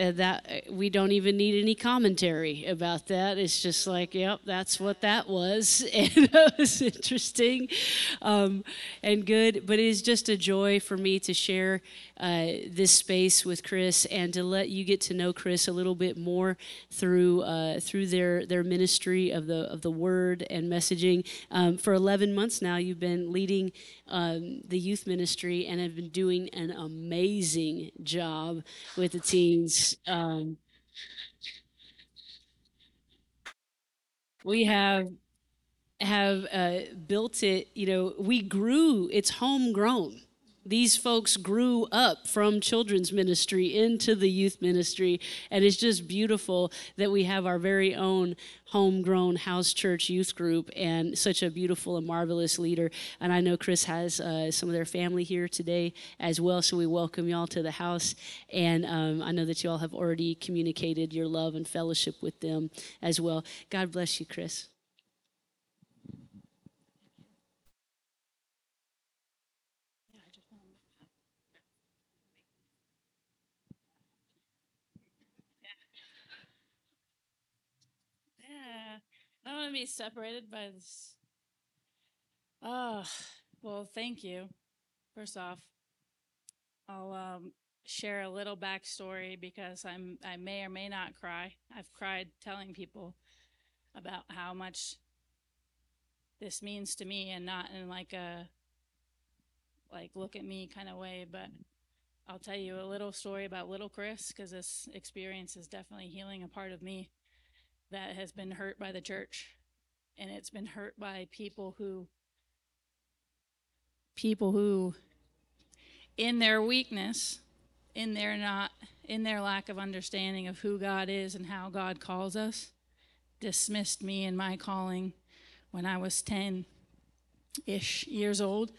uh, that uh, we don't even need any commentary about that. It's just like, yep, that's what that was, and it was interesting um, and good. But it is just a joy for me to share uh, this space with Kris and to let you get to know Kris a little bit more through uh, through their their ministry of the of the Word and messaging. Um, for 11 months now, you've been leading um, the youth ministry and have been doing an amazing job with the teens. Um, we have have uh, built it. You know, we grew. It's homegrown these folks grew up from children's ministry into the youth ministry and it's just beautiful that we have our very own homegrown house church youth group and such a beautiful and marvelous leader. And i know Kris has uh, some of their family here today as well so we welcome y'all to the house. And um, i know that you all have already communicated your love and fellowship with them as well. God bless you Kris I don't want to be separated by this. Oh, well, thank you. First off, I'll um, share a little backstory because I'm I may or may not cry. I've cried telling people about how much this means to me, and not in like a like look at me kind of way, but I'll tell you a little story about little Kris because this experience is definitely healing a part of me that has been hurt by the church and it's been hurt by people who people who in their weakness in their not in their lack of understanding of who God is and how God calls us dismissed me and my calling when I was 10 ish years old.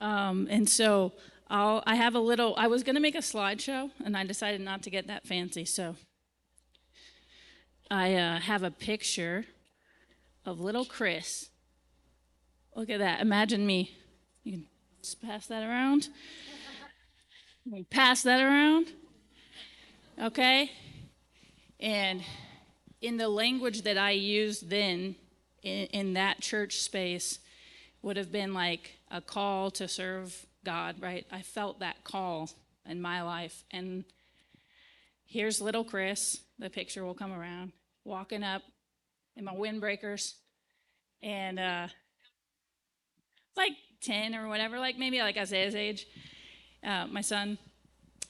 Um, and so I'll, I have a little I was going to make a slideshow and I decided not to get that fancy so I uh, have a picture of little Kris. Look at that. Imagine me. You can just pass that around. pass that around. Okay? And in the language that I used then in, in that church space would have been like a call to serve God, right? I felt that call in my life. And here's little Kris, the picture will come around, walking up in my windbreakers and uh like 10 or whatever, like maybe like Isaiah's age, uh, my son.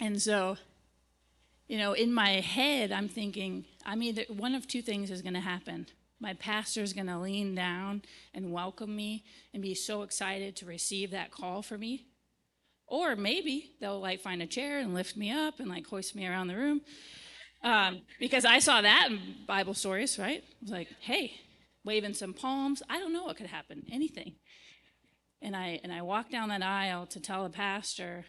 And so, you know, in my head, I'm thinking, I'm either one of two things is going to happen. My pastor is going to lean down and welcome me and be so excited to receive that call for me. Or maybe they'll like find a chair and lift me up and like hoist me around the room. Um, because I saw that in Bible stories, right? I was like, hey, waving some palms. I don't know what could happen, anything. And I and I walked down that aisle to tell the pastor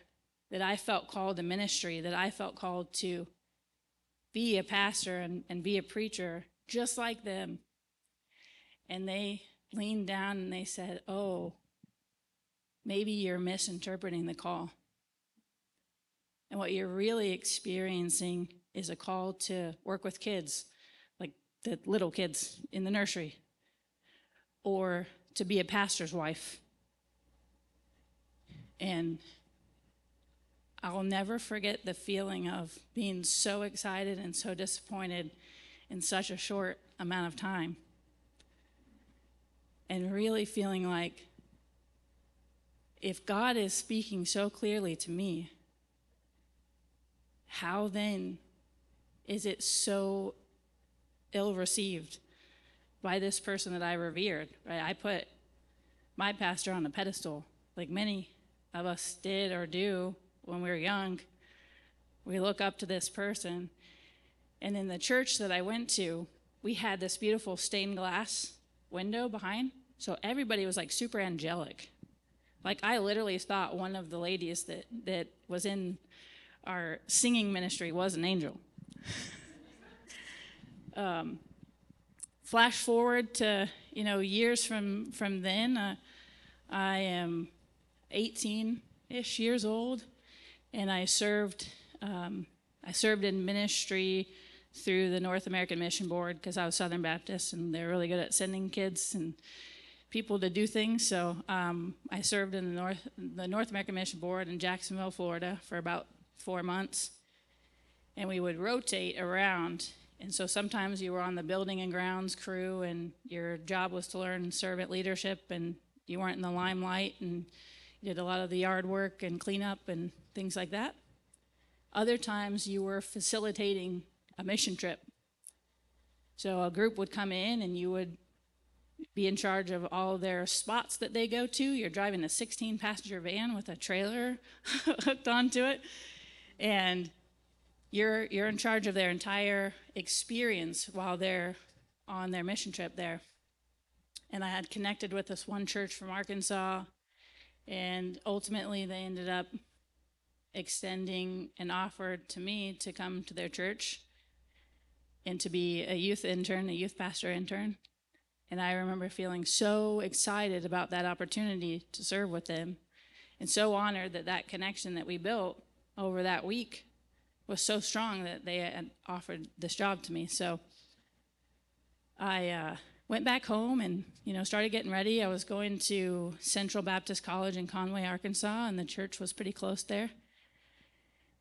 that I felt called to ministry, that I felt called to be a pastor and, and be a preacher just like them. And they leaned down and they said, Oh, maybe you're misinterpreting the call. And what you're really experiencing is a call to work with kids, like the little kids in the nursery, or to be a pastor's wife. And I'll never forget the feeling of being so excited and so disappointed in such a short amount of time. And really feeling like if God is speaking so clearly to me, how then is it so ill received by this person that I revered? Right? I put my pastor on a pedestal, like many of us did or do when we were young. We look up to this person. And in the church that I went to, we had this beautiful stained glass window behind. So everybody was like super angelic. Like I literally thought one of the ladies that, that was in our singing ministry was an angel. um, flash forward to you know years from from then, uh, I am 18 ish years old, and I served um, I served in ministry through the North American Mission Board because I was Southern Baptist and they're really good at sending kids and people to do things. So um, I served in the North, the North American Mission Board in Jacksonville, Florida for about four months. And we would rotate around. And so sometimes you were on the building and grounds crew and your job was to learn servant leadership and you weren't in the limelight and you did a lot of the yard work and cleanup and things like that. Other times you were facilitating a mission trip. So a group would come in and you would be in charge of all their spots that they go to. You're driving a 16 passenger van with a trailer hooked onto it. And you're, you're in charge of their entire experience while they're on their mission trip there. And I had connected with this one church from Arkansas, and ultimately they ended up extending an offer to me to come to their church and to be a youth intern, a youth pastor intern. And I remember feeling so excited about that opportunity to serve with them and so honored that that connection that we built over that week was so strong that they had offered this job to me. So I uh, went back home and you know started getting ready. I was going to Central Baptist College in Conway, Arkansas, and the church was pretty close there.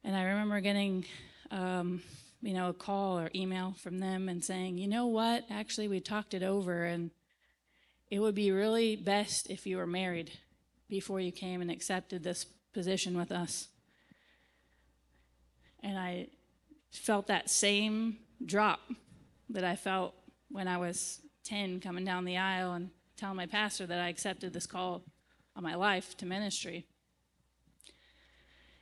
And I remember getting um, you know, a call or email from them and saying, you know what, actually, we talked it over and it would be really best if you were married before you came and accepted this position with us. And I felt that same drop that I felt when I was 10 coming down the aisle and telling my pastor that I accepted this call on my life to ministry.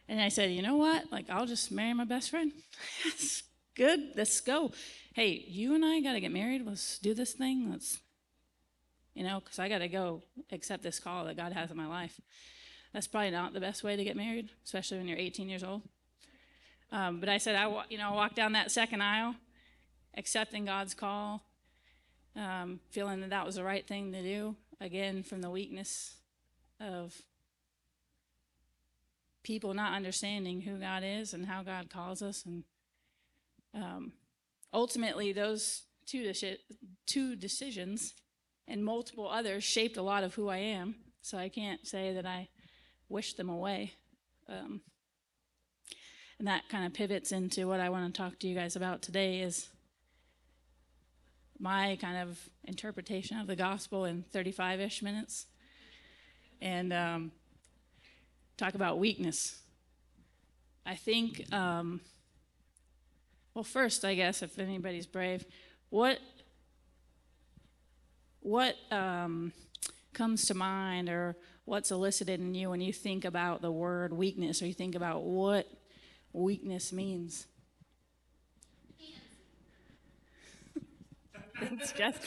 And I said, you know what? Like, I'll just marry my best friend. yes, good. Let's go. Hey, you and I got to get married. Let's do this thing. Let's, you know, because I got to go accept this call that God has in my life. That's probably not the best way to get married, especially when you're 18 years old. Um, but I said, I, you know, walk down that second aisle, accepting God's call, um, feeling that that was the right thing to do. Again, from the weakness of people not understanding who God is and how God calls us. And um, ultimately, those two, two decisions and multiple others shaped a lot of who I am. So I can't say that I wish them away. Um, and that kind of pivots into what I want to talk to you guys about today is my kind of interpretation of the gospel in 35-ish minutes. And um, talk about weakness. I think, um, well, first, I guess, if anybody's brave, what what um, comes to mind, or what's elicited in you when you think about the word weakness, or you think about what weakness means? it's just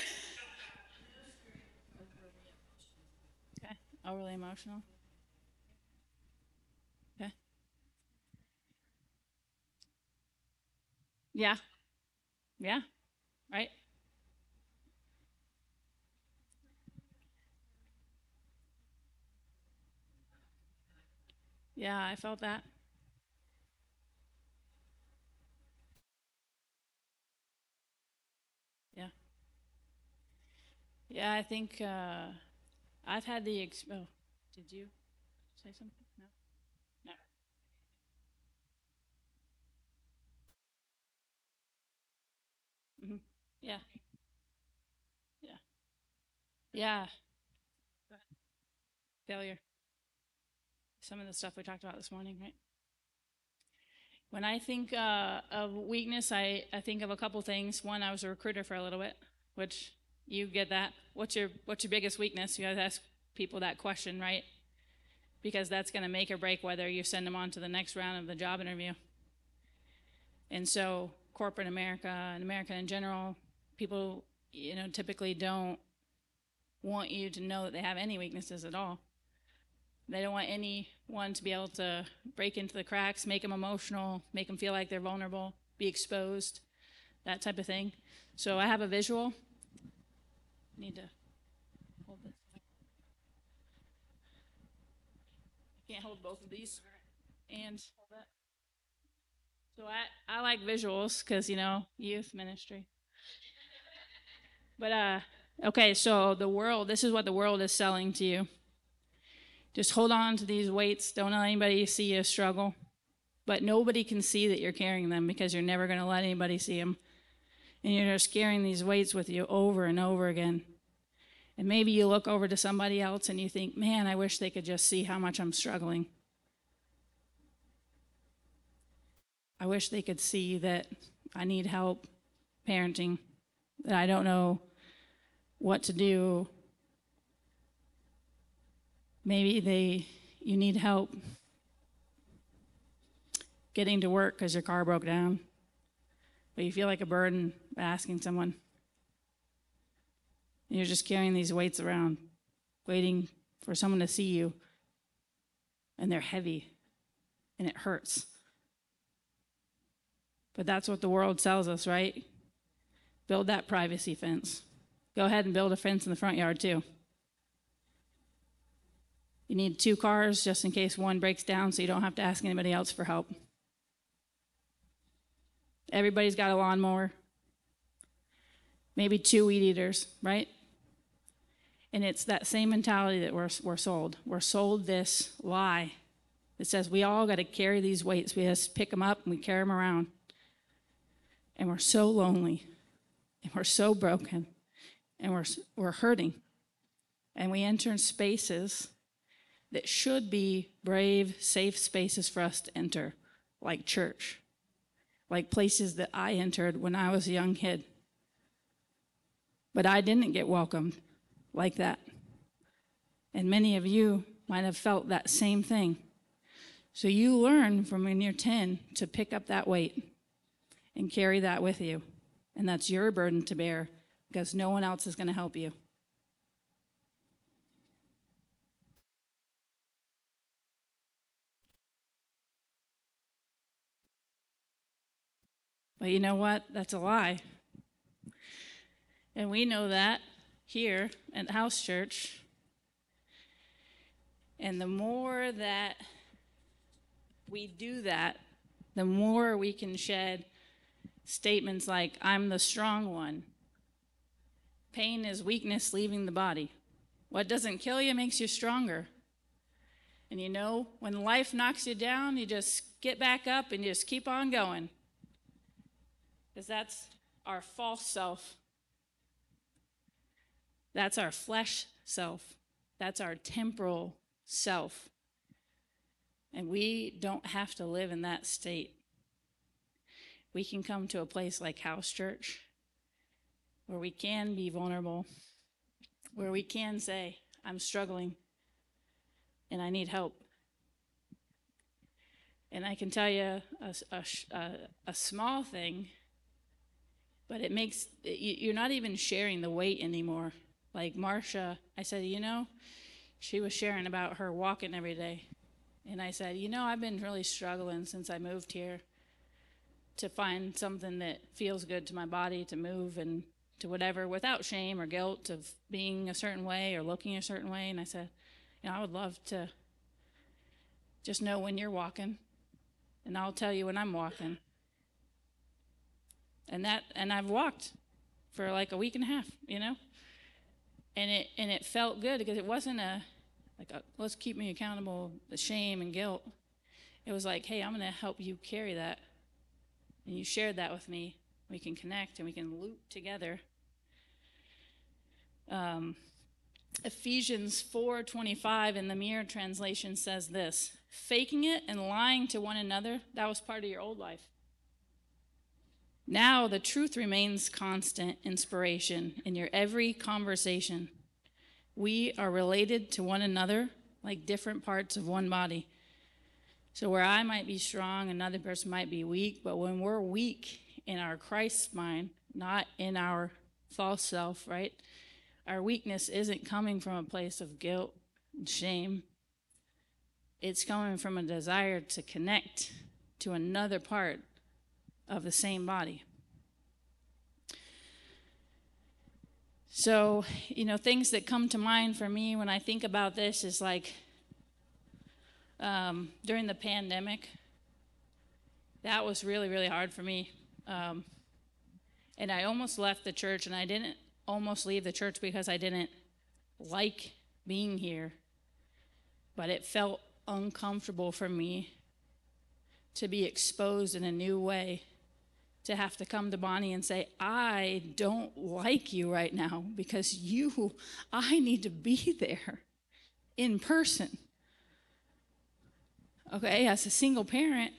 okay, overly emotional. Yeah. Yeah. Right? Yeah, I felt that. Yeah. Yeah, I think uh, I've had the. Ex- oh, did you say something? No. Mm-hmm. Yeah. Yeah. Yeah. Failure. Some of the stuff we talked about this morning, right? When I think uh, of weakness, I, I think of a couple things. One, I was a recruiter for a little bit, which you get that. What's your what's your biggest weakness? You guys ask people that question, right? Because that's going to make or break whether you send them on to the next round of the job interview. And so corporate America and America in general, people, you know, typically don't want you to know that they have any weaknesses at all. They don't want anyone to be able to break into the cracks, make them emotional, make them feel like they're vulnerable, be exposed, that type of thing. So I have a visual. I need to hold this. I can't hold both of these and. So I, I like visuals because, you know, youth ministry. But, uh, okay, so the world, this is what the world is selling to you. Just hold on to these weights. Don't let anybody see you struggle. But nobody can see that you're carrying them because you're never going to let anybody see them. And you're just carrying these weights with you over and over again. And maybe you look over to somebody else and you think, man, I wish they could just see how much I'm struggling. I wish they could see that I need help parenting, that I don't know what to do. Maybe they you need help getting to work because your car broke down, but you feel like a burden by asking someone. And you're just carrying these weights around, waiting for someone to see you, and they're heavy and it hurts. But that's what the world tells us, right? Build that privacy fence. Go ahead and build a fence in the front yard, too. You need two cars just in case one breaks down so you don't have to ask anybody else for help. Everybody's got a lawnmower. Maybe two weed eaters, right? And it's that same mentality that we're, we're sold. We're sold this lie that says we all got to carry these weights. We just pick them up and we carry them around and we're so lonely and we're so broken and we're, we're hurting. And we enter in spaces that should be brave, safe spaces for us to enter, like church, like places that I entered when I was a young kid. But I didn't get welcomed like that. And many of you might have felt that same thing. So you learn from when you're 10 to pick up that weight and carry that with you. And that's your burden to bear because no one else is going to help you. But you know what? That's a lie. And we know that here at House Church. And the more that we do that, the more we can shed statements like, I'm the strong one. Pain is weakness leaving the body. What doesn't kill you makes you stronger. And you know, when life knocks you down, you just get back up and you just keep on going. Because that's our false self. That's our flesh self. That's our temporal self. And we don't have to live in that state we can come to a place like House Church where we can be vulnerable, where we can say, I'm struggling and I need help. And I can tell you a, a, a, a small thing, but it makes, you're not even sharing the weight anymore. Like Marcia, I said, you know, she was sharing about her walking every day. And I said, you know, I've been really struggling since I moved here to find something that feels good to my body to move and to whatever without shame or guilt of being a certain way or looking a certain way. And I said, you know, I would love to just know when you're walking, and I'll tell you when I'm walking. And that, and I've walked for like a week and a half, you know, and it and it felt good because it wasn't a like a, let's keep me accountable, the shame and guilt. It was like, hey, I'm going to help you carry that and you shared that with me, we can connect and we can loop together. Um, Ephesians 4:25 in the Mirror translation says this: faking it and lying to one another, that was part of your old life. Now the truth remains constant inspiration in your every conversation. We are related to one another like different parts of one body. So, where I might be strong, another person might be weak, but when we're weak in our Christ mind, not in our false self, right? Our weakness isn't coming from a place of guilt and shame. It's coming from a desire to connect to another part of the same body. So, you know, things that come to mind for me when I think about this is like um, during the pandemic that was really, really hard for me. Um, and I almost left the church, and I didn't almost leave the church because I didn't like being here. But it felt uncomfortable for me to be exposed in a new way, to have to come to Bonnie and say, I don't like you right now because you, I need to be there in person. Okay, as a single parent,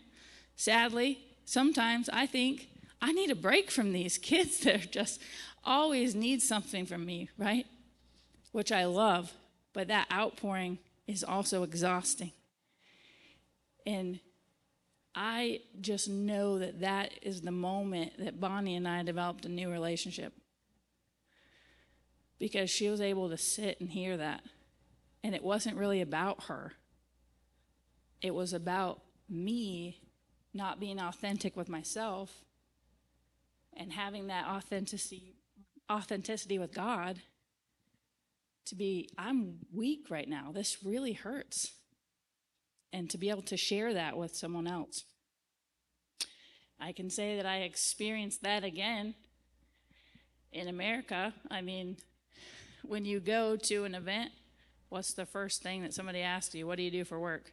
sadly, sometimes I think I need a break from these kids that just always need something from me, right? Which I love, but that outpouring is also exhausting. And I just know that that is the moment that Bonnie and I developed a new relationship. Because she was able to sit and hear that. And it wasn't really about her, it was about me not being authentic with myself and having that authenticity authenticity with God to be I'm weak right now. This really hurts. And to be able to share that with someone else. I can say that I experienced that again in America. I mean, when you go to an event, what's the first thing that somebody asks you? What do you do for work?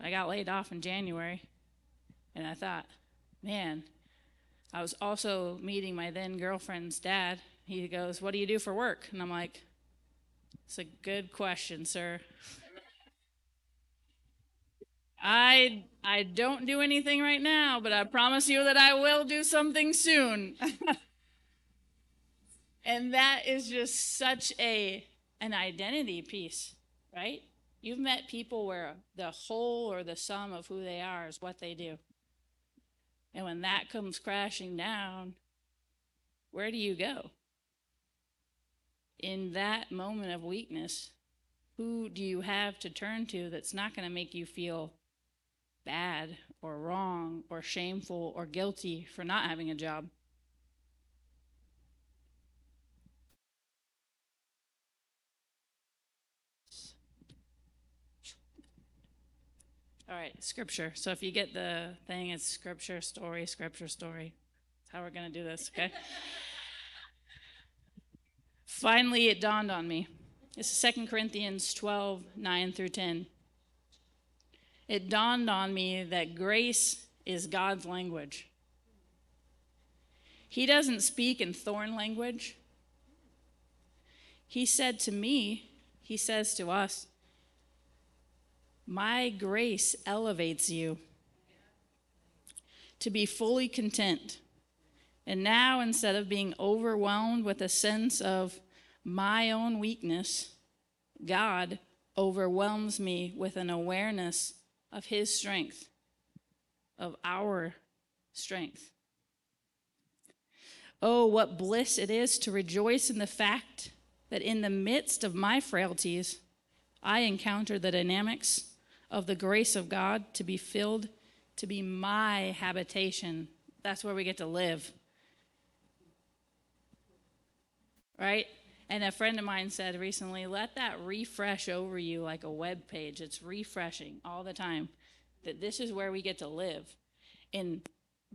I got laid off in January, and I thought, man, I was also meeting my then girlfriend's dad. He goes, What do you do for work? And I'm like, It's a good question, sir. I I don't do anything right now, but I promise you that I will do something soon. and that is just such a an identity piece, right? You've met people where the whole or the sum of who they are is what they do. And when that comes crashing down, where do you go? In that moment of weakness, who do you have to turn to that's not going to make you feel bad or wrong or shameful or guilty for not having a job? All right, scripture. So if you get the thing, it's scripture, story, scripture, story. That's how we're going to do this, okay? Finally, it dawned on me. This is 2 Corinthians 12, 9 through 10. It dawned on me that grace is God's language. He doesn't speak in thorn language. He said to me, He says to us, my grace elevates you to be fully content. And now, instead of being overwhelmed with a sense of my own weakness, God overwhelms me with an awareness of His strength, of our strength. Oh, what bliss it is to rejoice in the fact that in the midst of my frailties, I encounter the dynamics of the grace of God to be filled, to be my habitation. That's where we get to live. Right? And a friend of mine said recently, let that refresh over you like a web page. It's refreshing all the time. That this is where we get to live in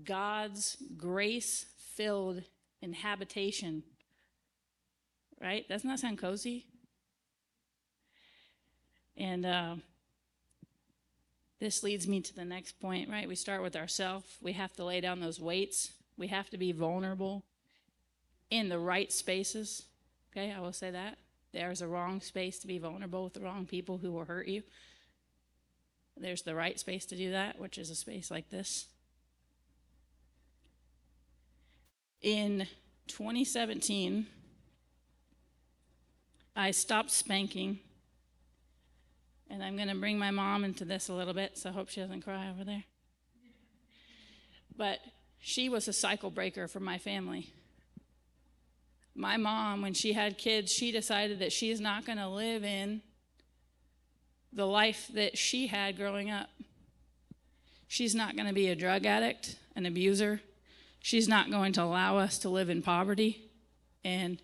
God's grace filled inhabitation. Right? Doesn't that sound cozy? And uh, this leads me to the next point, right? We start with ourselves. We have to lay down those weights. We have to be vulnerable in the right spaces. Okay, I will say that. There's a wrong space to be vulnerable with the wrong people who will hurt you. There's the right space to do that, which is a space like this. In 2017, I stopped spanking and I'm going to bring my mom into this a little bit, so I hope she doesn't cry over there. But she was a cycle breaker for my family. My mom, when she had kids, she decided that she's not going to live in the life that she had growing up. She's not going to be a drug addict, an abuser. She's not going to allow us to live in poverty. And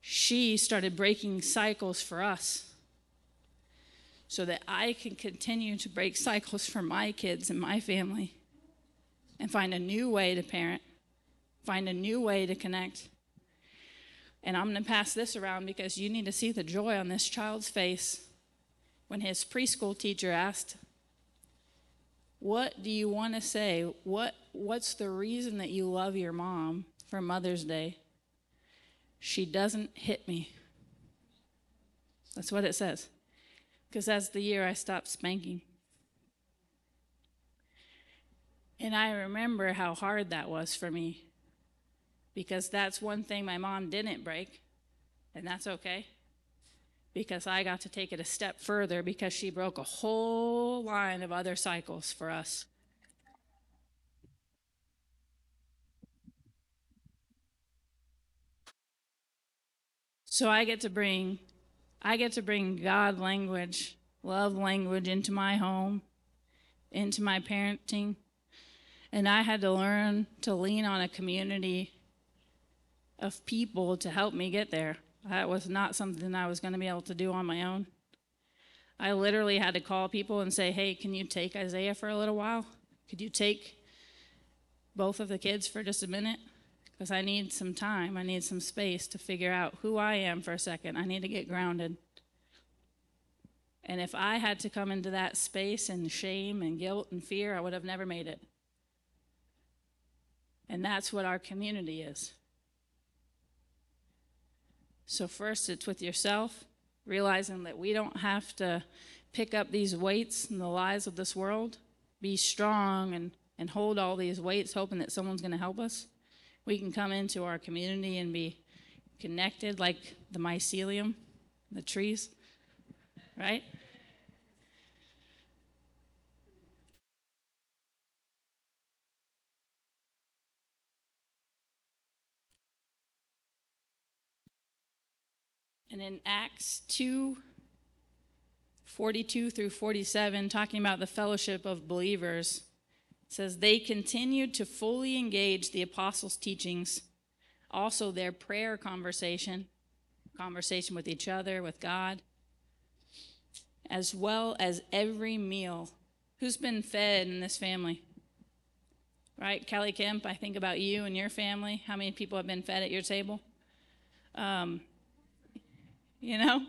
she started breaking cycles for us so that I can continue to break cycles for my kids and my family. and find a new way to parent, find a new way to connect. And I'm going to pass this around because you need to see the joy on this child's face when his preschool teacher asked, What do you want to say? What, what's the reason that you love your mom for Mother's Day? She doesn't hit me. That's what it says. Because that's the year I stopped spanking. And I remember how hard that was for me because that's one thing my mom didn't break, and that's okay. Because I got to take it a step further because she broke a whole line of other cycles for us. So I get to bring I get to bring God language, love language into my home, into my parenting. And I had to learn to lean on a community of people to help me get there. That was not something I was going to be able to do on my own. I literally had to call people and say, hey, can you take Isaiah for a little while? Could you take both of the kids for just a minute? Because I need some time, I need some space to figure out who I am for a second. I need to get grounded. And if I had to come into that space and shame and guilt and fear, I would have never made it. And that's what our community is. So, first, it's with yourself, realizing that we don't have to pick up these weights and the lies of this world, be strong and, and hold all these weights, hoping that someone's going to help us. We can come into our community and be connected like the mycelium, the trees, right? And in Acts 2 42 through 47, talking about the fellowship of believers, says they continued to fully engage the apostles' teachings, also their prayer conversation, conversation with each other, with God, as well as every meal. Who's been fed in this family? Right, Kelly Kemp, I think about you and your family. How many people have been fed at your table? Um, you know?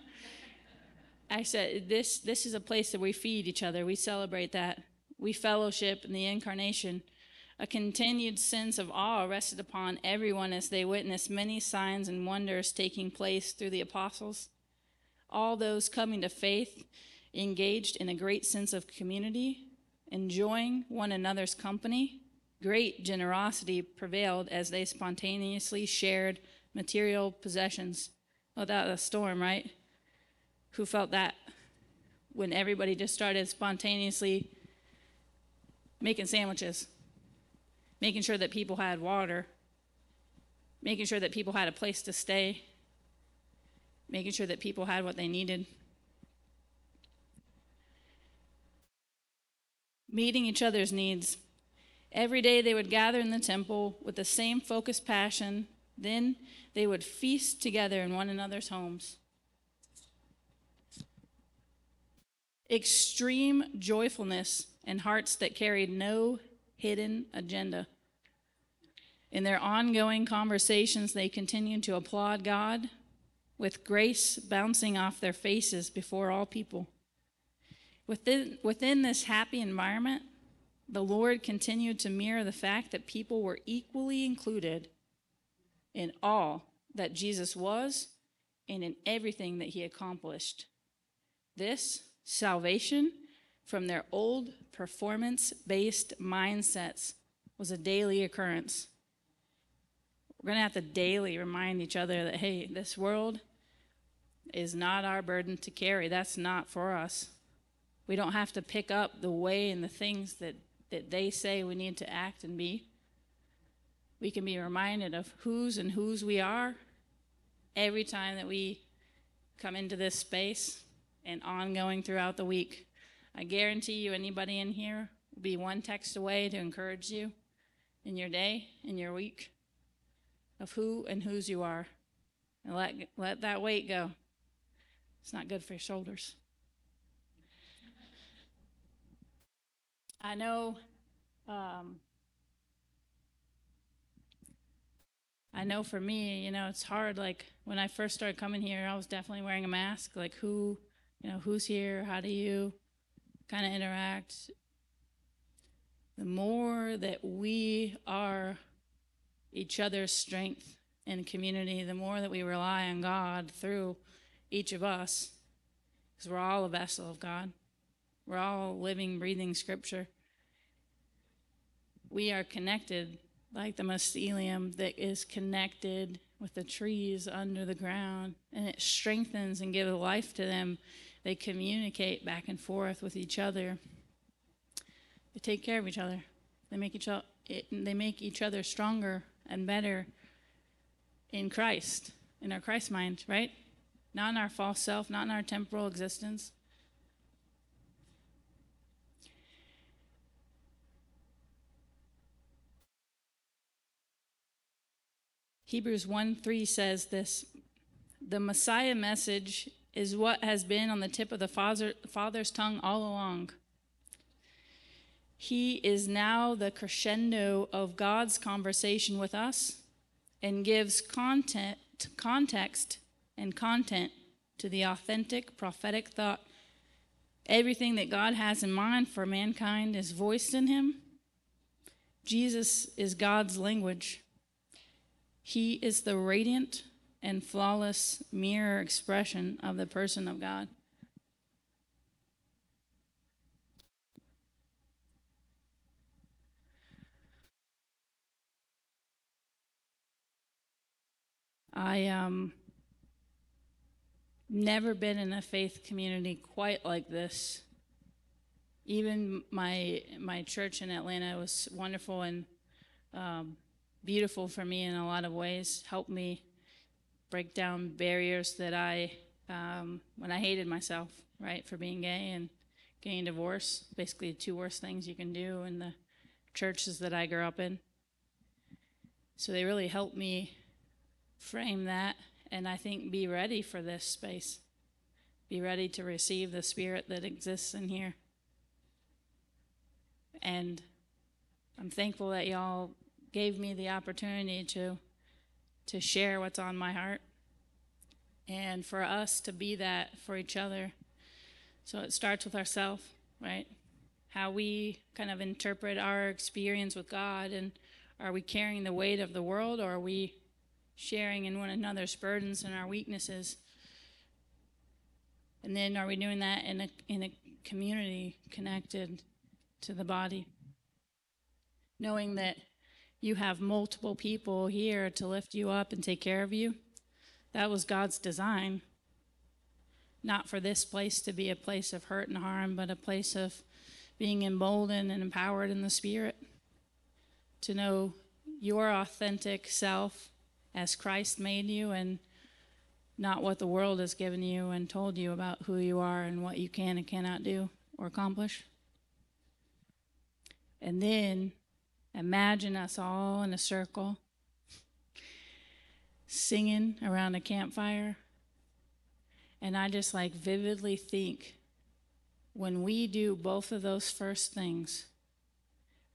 I said, this, this is a place that we feed each other. We celebrate that. We fellowship in the incarnation. A continued sense of awe rested upon everyone as they witnessed many signs and wonders taking place through the apostles. All those coming to faith engaged in a great sense of community, enjoying one another's company. Great generosity prevailed as they spontaneously shared material possessions oh, without a storm, right? Who felt that when everybody just started spontaneously making sandwiches, making sure that people had water, making sure that people had a place to stay, making sure that people had what they needed. Meeting each other's needs. Every day they would gather in the temple with the same focused passion. Then they would feast together in one another's homes. Extreme joyfulness and hearts that carried no hidden agenda. In their ongoing conversations, they continued to applaud God with grace bouncing off their faces before all people. Within, within this happy environment, the Lord continued to mirror the fact that people were equally included in all that Jesus was and in everything that he accomplished. This salvation from their old performance based mindsets was a daily occurrence. We're going to have to daily remind each other that, hey, this world is not our burden to carry. That's not for us. We don't have to pick up the way and the things that, that they say we need to act and be we can be reminded of whose and whose we are every time that we come into this space and ongoing throughout the week. I guarantee you, anybody in here will be one text away to encourage you in your day, in your week, of who and whose you are. And let, let that weight go. It's not good for your shoulders. I know um, I know for me, you know, it's hard. Like when I first started coming here, I was definitely wearing a mask. Like who, you know, who's here? How do you kind of interact? The more that we are each other's strength in community, the more that we rely on God through each of us, because we're all a vessel of God. We're all living, breathing scripture. We are connected like the mycelium that is connected with the trees under the ground, and it strengthens and gives life to them. They communicate back and forth with each other. They take care of each other. They make each other, they make each other stronger and better in Christ, in our Christ mind, right? Not in our false self, not in our temporal existence. Hebrews 1 3 says this The Messiah message is what has been on the tip of the father, Father's tongue all along. He is now the crescendo of God's conversation with us and gives content, context and content to the authentic prophetic thought. Everything that God has in mind for mankind is voiced in him. Jesus is God's language. He is the radiant and flawless mirror expression of the person of God. I um never been in a faith community quite like this. Even my my church in Atlanta was wonderful and um, beautiful for me in a lot of ways, helped me break down barriers that I, um, when I hated myself, right, for being gay and getting divorced, basically the two worst things you can do in the churches that I grew up in. So they really helped me frame that and I think be ready for this space. Be ready to receive the spirit that exists in here. And I'm thankful that y'all gave me the opportunity to to share what's on my heart and for us to be that for each other. So it starts with ourselves, right? How we kind of interpret our experience with God and are we carrying the weight of the world or are we sharing in one another's burdens and our weaknesses? And then are we doing that in a in a community connected to the body? Knowing that you have multiple people here to lift you up and take care of you. That was God's design. Not for this place to be a place of hurt and harm, but a place of being emboldened and empowered in the Spirit. To know your authentic self as Christ made you and not what the world has given you and told you about who you are and what you can and cannot do or accomplish. And then Imagine us all in a circle singing around a campfire. And I just like vividly think when we do both of those first things,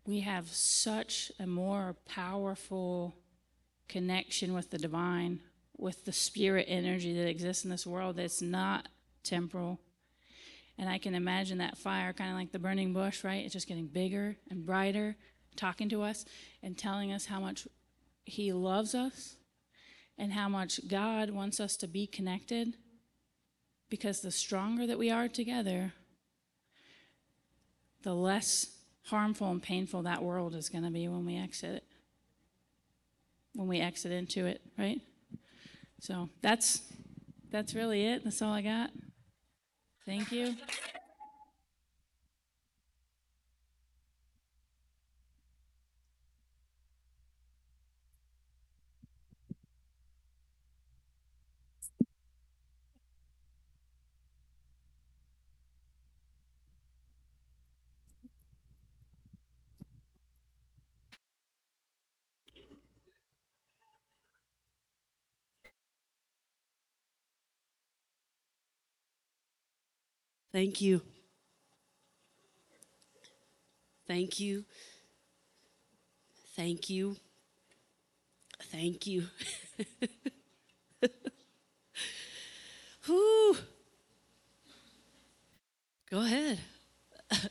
we have such a more powerful connection with the divine, with the spirit energy that exists in this world that's not temporal. And I can imagine that fire, kind of like the burning bush, right? It's just getting bigger and brighter talking to us and telling us how much He loves us and how much God wants us to be connected. Because the stronger that we are together, the less harmful and painful that world is going to be when we exit it. When we exit into it, right? So that's that's really it. That's all I got. Thank you. Thank you. Thank you. Thank you. thank you. Whew. Go ahead.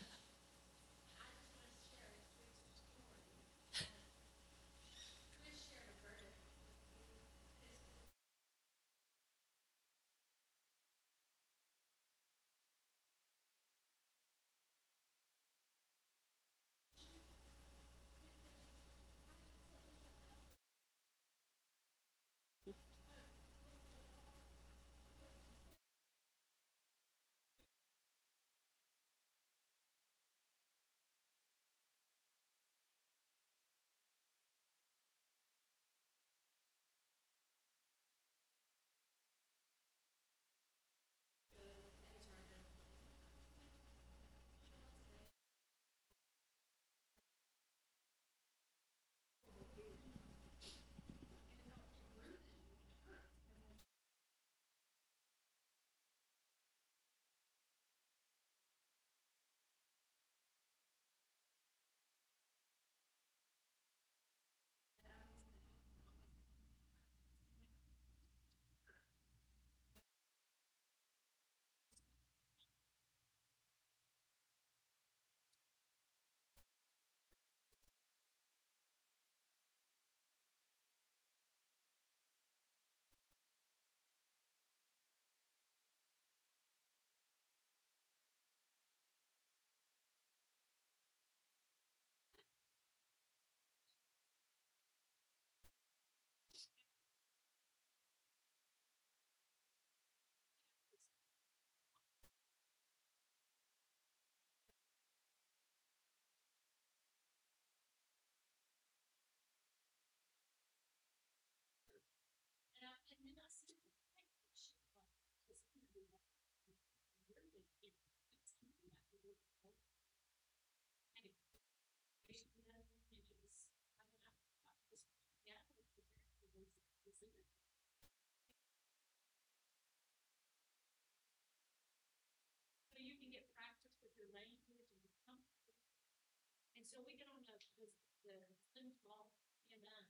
so we get on the, the, the Zoom call and, uh,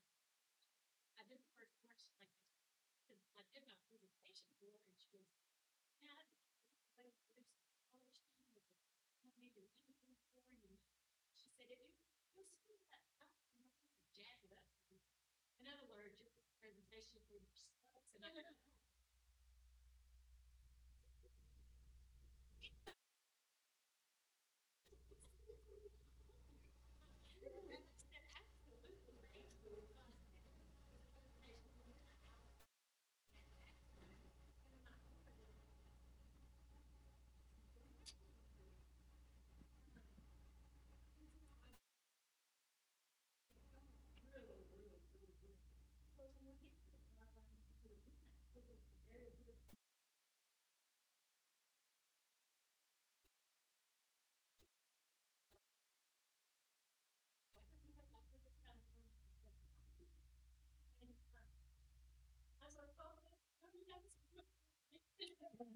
I did the first question like this. I did my presentation for her and she goes, yeah, I like, there's college team with the, maybe anything for you. She said, if you, you see that, can jazz it up. In other words, your presentation for yourself. And I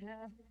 Yeah.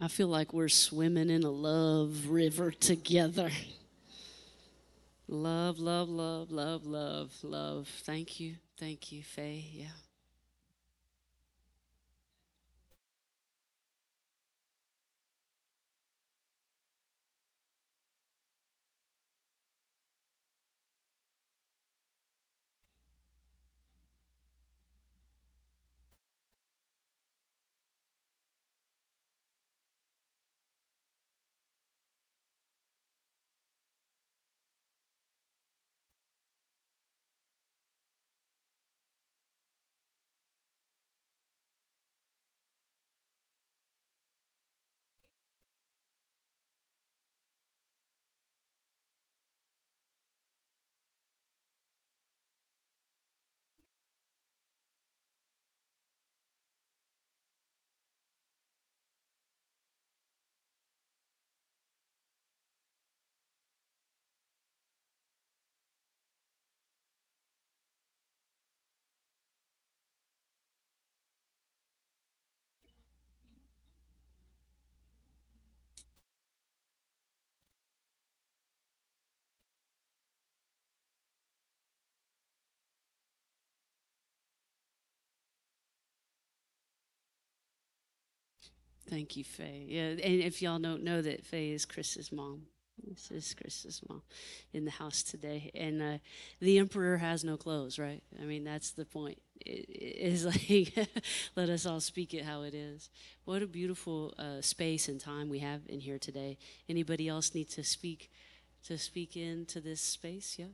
I feel like we're swimming in a love river together. Love, love, love, love, love, love. Thank you. Thank you, Faye. Yeah. Thank you, Faye. Yeah, and if y'all don't know that Faye is Kris's mom. This is Kris's mom in the house today. And uh, the emperor has no clothes, right? I mean, that's the point. It, it is like, let us all speak it how it is. What a beautiful uh, space and time we have in here today. Anybody else need to speak to speak into this space? Yeah.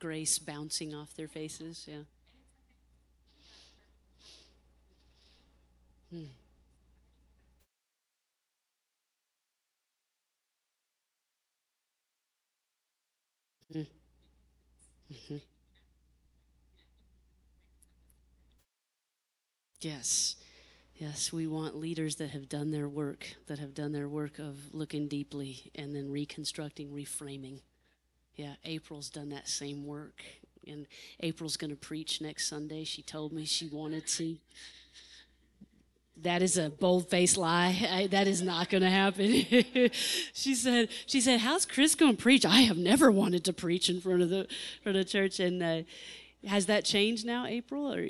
Grace bouncing off their faces. Yeah. Hmm. Mm. hmm Yes. Yes, we want leaders that have done their work, that have done their work of looking deeply and then reconstructing, reframing. Yeah, April's done that same work. And April's going to preach next Sunday. She told me she wanted to. That is a bold-faced lie. I, that is not going to happen. she said. She said, "How's Kris going to preach? I have never wanted to preach in front of the front of the church." And uh, has that changed now, April? Or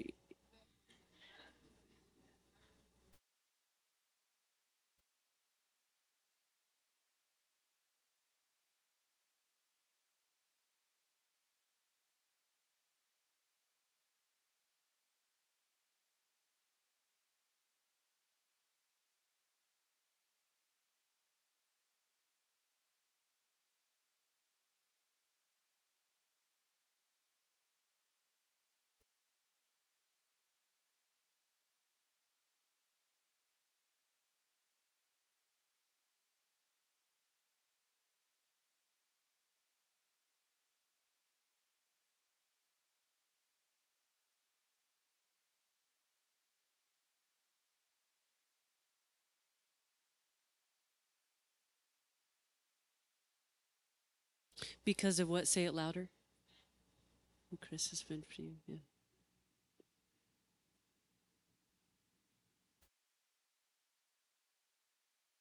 because of what? Say it louder. Kris has been for you. Yeah.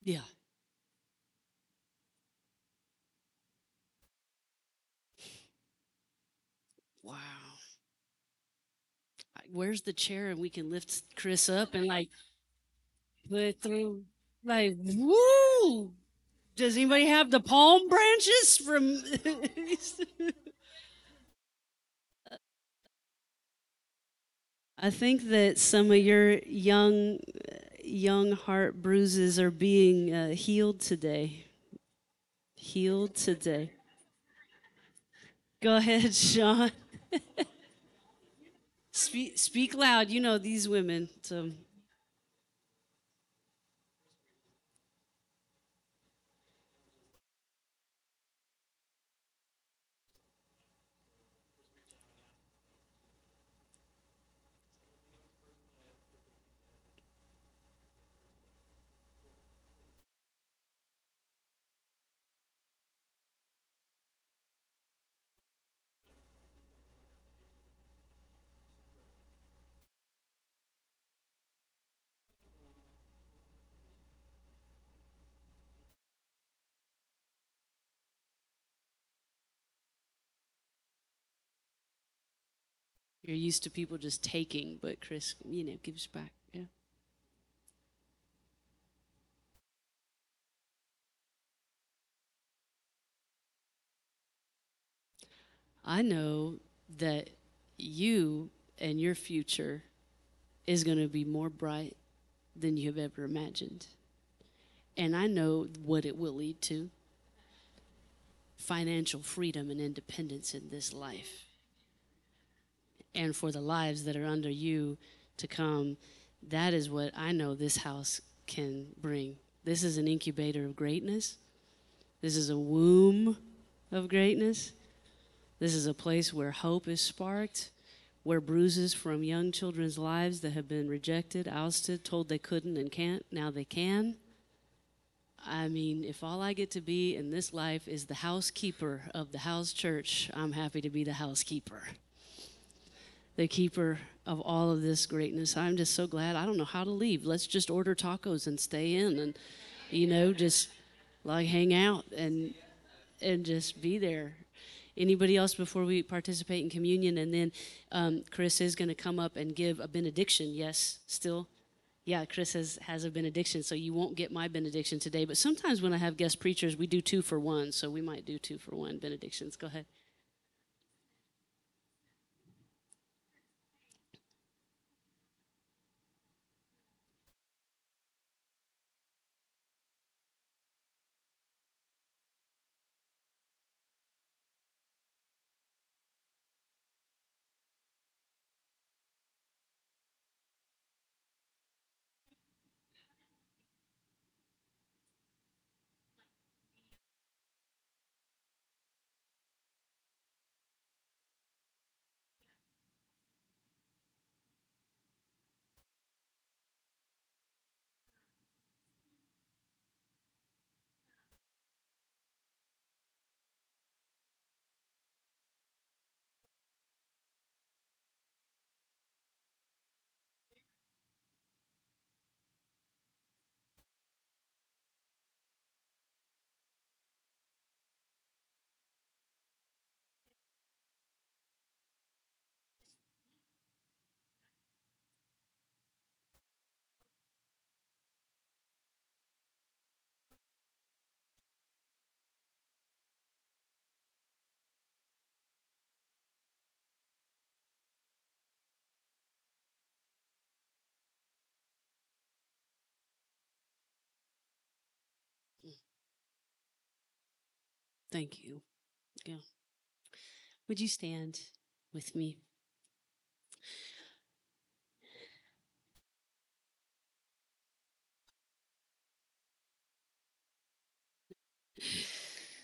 Yeah. Wow. Where's the chair and we can lift Kris up and like put through like woo does anybody have the palm branches from I think that some of your young young heart bruises are being uh, healed today. Healed today. Go ahead, Sean. speak, speak loud. You know these women. So. You're used to people just taking, but Kris, you know, gives back. Yeah. I know that you and your future is going to be more bright than you have ever imagined. And I know what it will lead to financial freedom and independence in this life and for the lives that are under you to come. That is what I know this house can bring. This is an incubator of greatness. This is a womb of greatness. This is a place where hope is sparked, where bruises from young children's lives that have been rejected, ousted, told they couldn't and can't, now they can. I mean, if all I get to be in this life is the housekeeper of the house church, I'm happy to be the housekeeper the keeper of all of this greatness. I'm just so glad. I don't know how to leave. Let's just order tacos and stay in and, you know, just like hang out and and just be there. Anybody else before we participate in communion? And then um, Kris is going to come up and give a benediction. Yes, still? Yeah, Kris has, has a benediction, so you won't get my benediction today. But sometimes when I have guest preachers, we do two for one, so we might do two for one benedictions. Go ahead. Thank you. Yeah. Would you stand with me?